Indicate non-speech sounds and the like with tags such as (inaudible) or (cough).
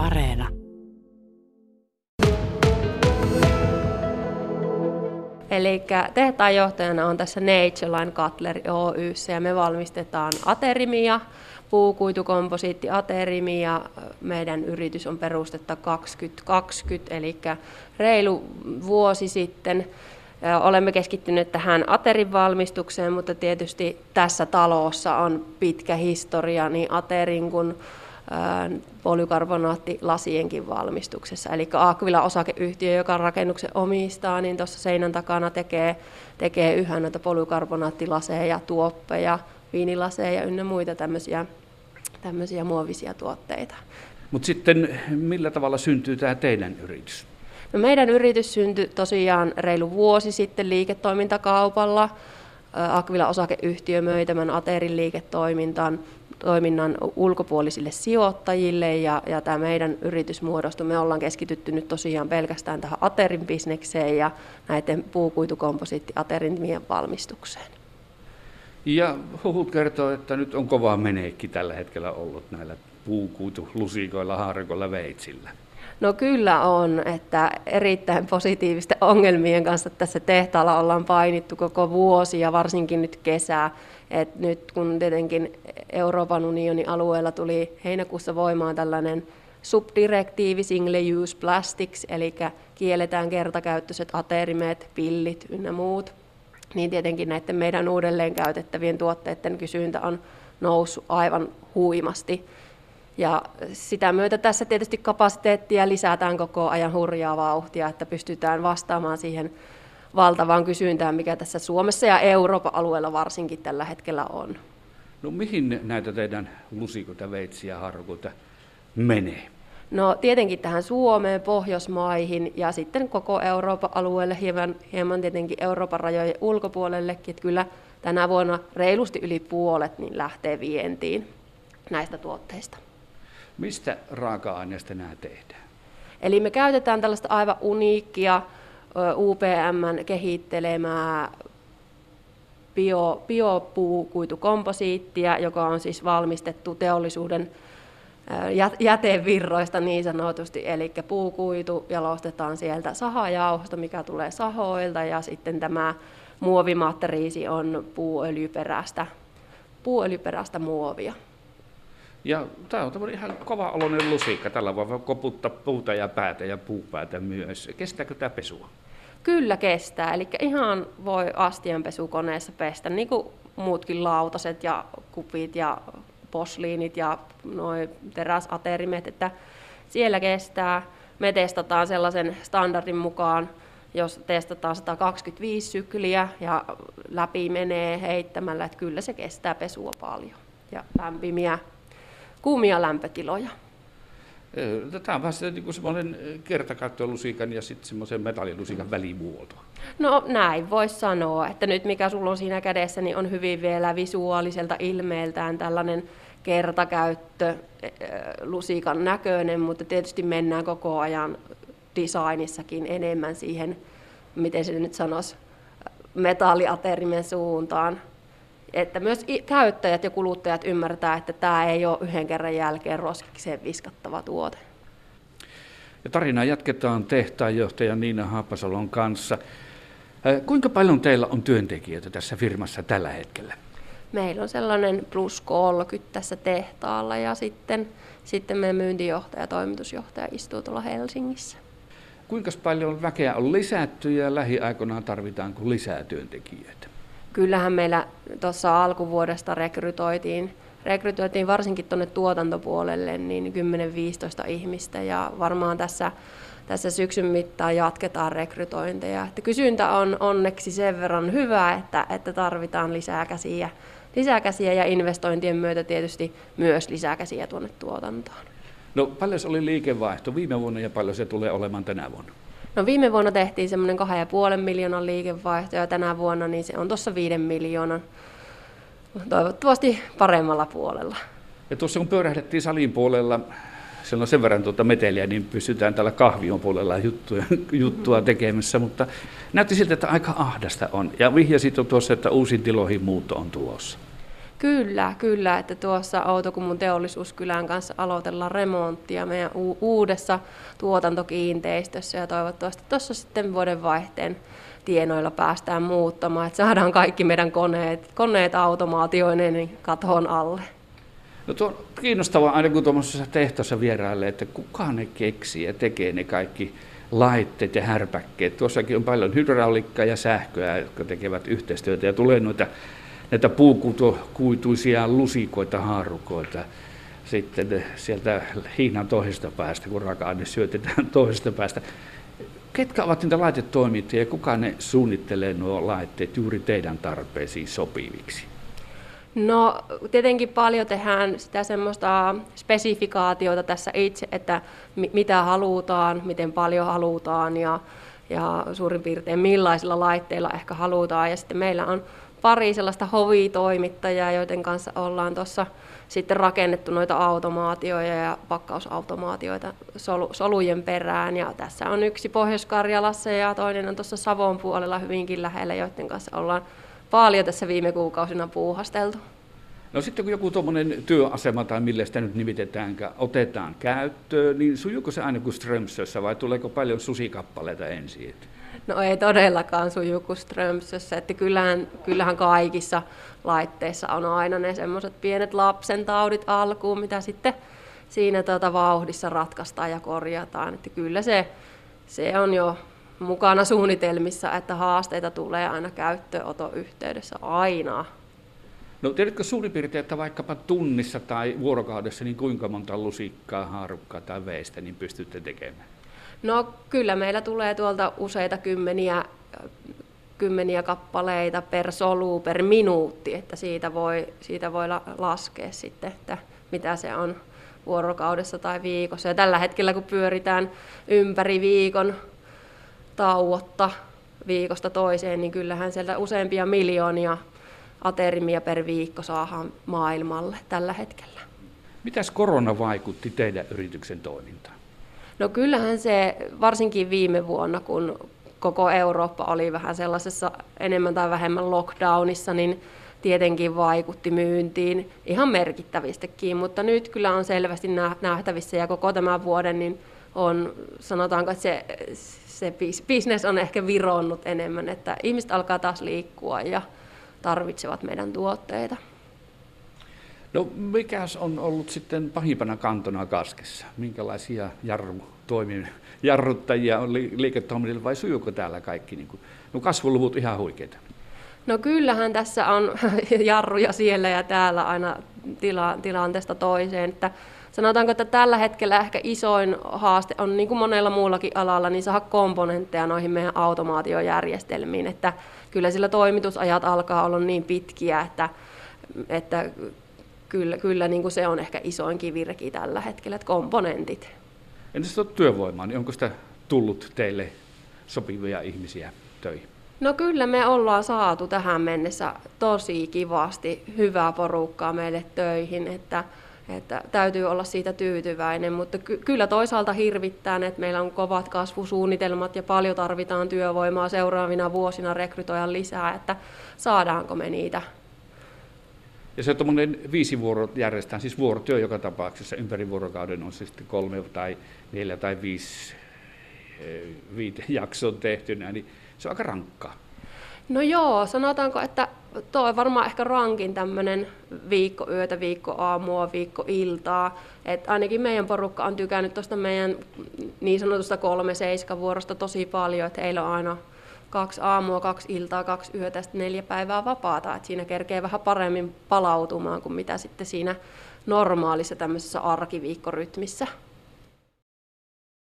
Areena. Eli tehtaanjohtajana on tässä Natureline Cutler Oyssä ja me valmistetaan aterimia, puukuitukomposiitti aterimia. Meidän yritys on perustetta 2020, eli reilu vuosi sitten. Olemme keskittyneet tähän aterin valmistukseen, mutta tietysti tässä talossa on pitkä historia niin aterin kuin polykarbonaattilasienkin valmistuksessa. Eli Aakvila osakeyhtiö, joka rakennuksen omistaa, niin tuossa seinän takana tekee, tekee yhä näitä polykarbonaattilaseja, tuoppeja, viinilaseja ynnä muita tämmöisiä, tämmöisiä muovisia tuotteita. Mutta sitten millä tavalla syntyy tämä teidän yritys? No meidän yritys syntyi tosiaan reilu vuosi sitten liiketoimintakaupalla. Akvila osakeyhtiö möi tämän Aterin liiketoimintaan toiminnan ulkopuolisille sijoittajille ja, ja tämä meidän yritys muodostui. Me ollaan keskitytty nyt tosiaan pelkästään tähän Aterin bisnekseen ja näiden puukuitukomposiitti Aterin valmistukseen. Ja huhut kertoo, että nyt on kovaa meneekki tällä hetkellä ollut näillä puukuitulusikoilla, haarikoilla, veitsillä. No kyllä on, että erittäin positiivisten ongelmien kanssa tässä tehtaalla ollaan painittu koko vuosi ja varsinkin nyt kesää. Et nyt kun tietenkin Euroopan unionin alueella tuli heinäkuussa voimaan tällainen subdirektiivi Single Use Plastics, eli kielletään kertakäyttöiset aterimet, pillit ynnä muut, niin tietenkin näiden meidän uudelleen käytettävien tuotteiden kysyntä on noussut aivan huimasti. Ja sitä myötä tässä tietysti kapasiteettia lisätään koko ajan hurjaa vauhtia, että pystytään vastaamaan siihen valtavaan kysyntään, mikä tässä Suomessa ja Euroopan alueella varsinkin tällä hetkellä on. No mihin näitä teidän lusikoita, veitsiä, harkoita menee? No tietenkin tähän Suomeen, Pohjoismaihin ja sitten koko Euroopan alueelle, hieman, hieman tietenkin Euroopan rajojen ulkopuolellekin. Että kyllä tänä vuonna reilusti yli puolet niin lähtee vientiin näistä tuotteista. Mistä raaka-aineesta nämä tehdään? Eli me käytetään tällaista aivan uniikkia UPM kehittelemää bio, biopuukuitukomposiittia, joka on siis valmistettu teollisuuden jätevirroista niin sanotusti, eli puukuitu jalostetaan sieltä sahajauhosta, mikä tulee sahoilta, ja sitten tämä muovimateriisi on puuöljyperäistä, puuöljyperäistä muovia. Ja tämä on tämmöinen ihan kova oloinen lusikka. Tällä voi koputtaa puuta ja päätä ja puupäätä myös. Kestääkö tämä pesua? Kyllä kestää. Eli ihan voi astianpesukoneessa pestä, niin kuin muutkin lautaset ja kupit ja posliinit ja noin teräsaterimet, että siellä kestää. Me testataan sellaisen standardin mukaan, jos testataan 125 sykliä ja läpi menee heittämällä, että kyllä se kestää pesua paljon ja lämpimiä kuumia lämpötiloja. Tämä on vähän niin semmoinen kertakäyttölusikan ja sitten semmoisen metallilusikan välimuoto. No näin voisi sanoa, että nyt mikä sulla on siinä kädessä, niin on hyvin vielä visuaaliselta ilmeeltään tällainen kertakäyttö lusikan näköinen, mutta tietysti mennään koko ajan designissakin enemmän siihen, miten se nyt sanoisi, metalliaterimen suuntaan että myös käyttäjät ja kuluttajat ymmärtää, että tämä ei ole yhden kerran jälkeen roskikseen viskattava tuote. Ja tarinaa jatketaan tehtaanjohtaja Niina Haapasalon kanssa. Kuinka paljon teillä on työntekijöitä tässä firmassa tällä hetkellä? Meillä on sellainen plus 30 tässä tehtaalla ja sitten, sitten meidän myyntijohtaja ja toimitusjohtaja istuu tuolla Helsingissä. Kuinka paljon väkeä on lisätty ja lähiaikoina tarvitaanko lisää työntekijöitä? Kyllähän meillä tuossa alkuvuodesta rekrytoitiin, rekrytoitiin varsinkin tuonne tuotantopuolelle niin 10-15 ihmistä ja varmaan tässä, tässä syksyn mittaan jatketaan rekrytointeja. Että kysyntä on onneksi sen verran hyvä, että, että tarvitaan lisää käsiä, lisää käsiä ja investointien myötä tietysti myös lisää käsiä tuonne tuotantoon. No paljon se oli liikevaihto viime vuonna ja paljon se tulee olemaan tänä vuonna? No viime vuonna tehtiin semmoinen 2,5 miljoonan liikevaihto ja tänä vuonna niin se on tuossa 5 miljoonan toivottavasti paremmalla puolella. Ja tuossa kun pyörähdettiin salin puolella, siellä on sen verran tuota meteliä, niin pystytään tällä kahvion puolella juttua, juttua tekemässä, mutta näytti siltä, että aika ahdasta on. Ja vihjasit tuossa, että uusiin tiloihin muutto on tulossa. Kyllä, kyllä, että tuossa Outokumun teollisuuskylän kanssa aloitellaan remonttia meidän u- uudessa tuotantokiinteistössä ja toivottavasti tuossa sitten vuoden vaihteen tienoilla päästään muuttamaan, että saadaan kaikki meidän koneet, koneet automaatioineen niin katon alle. No tuo on kiinnostavaa aina kun tuommoisessa tehtaassa vierailee, että kuka ne keksii ja tekee ne kaikki laitteet ja härpäkkeet. Tuossakin on paljon hydraulikkaa ja sähköä, jotka tekevät yhteistyötä ja tulee noita näitä puukuituisia lusikoita, haarukoita sitten sieltä hiinan toisesta päästä, kun raaka-aine syötetään (laughs) toisesta päästä. Ketkä ovat niitä laitetoimittajia ja kuka ne suunnittelee nuo laitteet juuri teidän tarpeisiin sopiviksi? No tietenkin paljon tehdään sitä semmoista spesifikaatiota tässä itse, että mitä halutaan, miten paljon halutaan ja, ja suurin piirtein millaisilla laitteilla ehkä halutaan. Ja sitten meillä on pari sellaista hovitoimittajaa, joiden kanssa ollaan tuossa sitten rakennettu noita automaatioja ja pakkausautomaatioita solu, solujen perään. Ja tässä on yksi Pohjois-Karjalassa ja toinen on tuossa Savon puolella hyvinkin lähellä, joiden kanssa ollaan paljon tässä viime kuukausina puuhasteltu. No sitten kun joku tuommoinen työasema tai millä sitä nyt nimitetäänkään, otetaan käyttöön, niin sujuuko se aina kuin Strömsössä vai tuleeko paljon susikappaleita ensin? No ei todellakaan suju kuin Strömsössä, että kyllähän, kyllähän kaikissa laitteissa on aina ne semmoiset pienet lapsen taudit alkuun, mitä sitten siinä tuota vauhdissa ratkaistaan ja korjataan. Että kyllä se, se on jo mukana suunnitelmissa, että haasteita tulee aina käyttöönoton yhteydessä aina. No tiedätkö suurin piirtein, että vaikkapa tunnissa tai vuorokaudessa, niin kuinka monta lusikkaa, haarukkaa tai veistä niin pystytte tekemään? No kyllä meillä tulee tuolta useita kymmeniä, kymmeniä kappaleita per solu per minuutti, että siitä voi, siitä voi laskea sitten, että mitä se on vuorokaudessa tai viikossa. Ja tällä hetkellä kun pyöritään ympäri viikon tauotta viikosta toiseen, niin kyllähän sieltä useampia miljoonia aterimia per viikko saadaan maailmalle tällä hetkellä. Mitäs korona vaikutti teidän yrityksen toimintaan? No kyllähän se, varsinkin viime vuonna, kun koko Eurooppa oli vähän sellaisessa enemmän tai vähemmän lockdownissa, niin tietenkin vaikutti myyntiin ihan merkittävistäkin, mutta nyt kyllä on selvästi nähtävissä ja koko tämän vuoden niin on, sanotaanko, että se, se bisnes on ehkä vironnut enemmän, että ihmiset alkaa taas liikkua ja tarvitsevat meidän tuotteita. No mikäs on ollut sitten pahimpana kantona kaskessa? Minkälaisia jarru, toimin, jarruttajia on li, vai sujuuko täällä kaikki? Niin kuin, no kasvuluvut ihan huikeita. No kyllähän tässä on (laughs) jarruja siellä ja täällä aina tila, tilanteesta toiseen. Että sanotaanko, että tällä hetkellä ehkä isoin haaste on niin kuin monella muullakin alalla, niin saada komponentteja noihin meidän automaatiojärjestelmiin. Että kyllä sillä toimitusajat alkaa olla niin pitkiä, että, että kyllä, kyllä niin kuin se on ehkä isoin kivireki tällä hetkellä, että komponentit. Entäs työvoimaa, niin onko sitä tullut teille sopivia ihmisiä töihin? No kyllä me ollaan saatu tähän mennessä tosi kivasti hyvää porukkaa meille töihin, että, että täytyy olla siitä tyytyväinen, mutta ky- kyllä toisaalta hirvittää, että meillä on kovat kasvusuunnitelmat ja paljon tarvitaan työvoimaa seuraavina vuosina rekrytoida lisää, että saadaanko me niitä ja se tuommoinen viisi vuoro järjestetään, siis vuorotyö joka tapauksessa ympäri vuorokauden on se sitten kolme tai neljä tai viisi eh, viite (laughs) jaksoa tehtynä, niin se on aika rankkaa. No joo, sanotaanko, että tuo on varmaan ehkä rankin tämmöinen viikko yötä, viikko aamua, viikko iltaa. Et ainakin meidän porukka on tykännyt tuosta meidän niin sanotusta kolme seiska vuorosta tosi paljon, että heillä on aina kaksi aamua, kaksi iltaa, kaksi yötä, sitten neljä päivää vapaata. Et siinä kerkee vähän paremmin palautumaan kuin mitä sitten siinä normaalissa tämmöisessä arkiviikkorytmissä.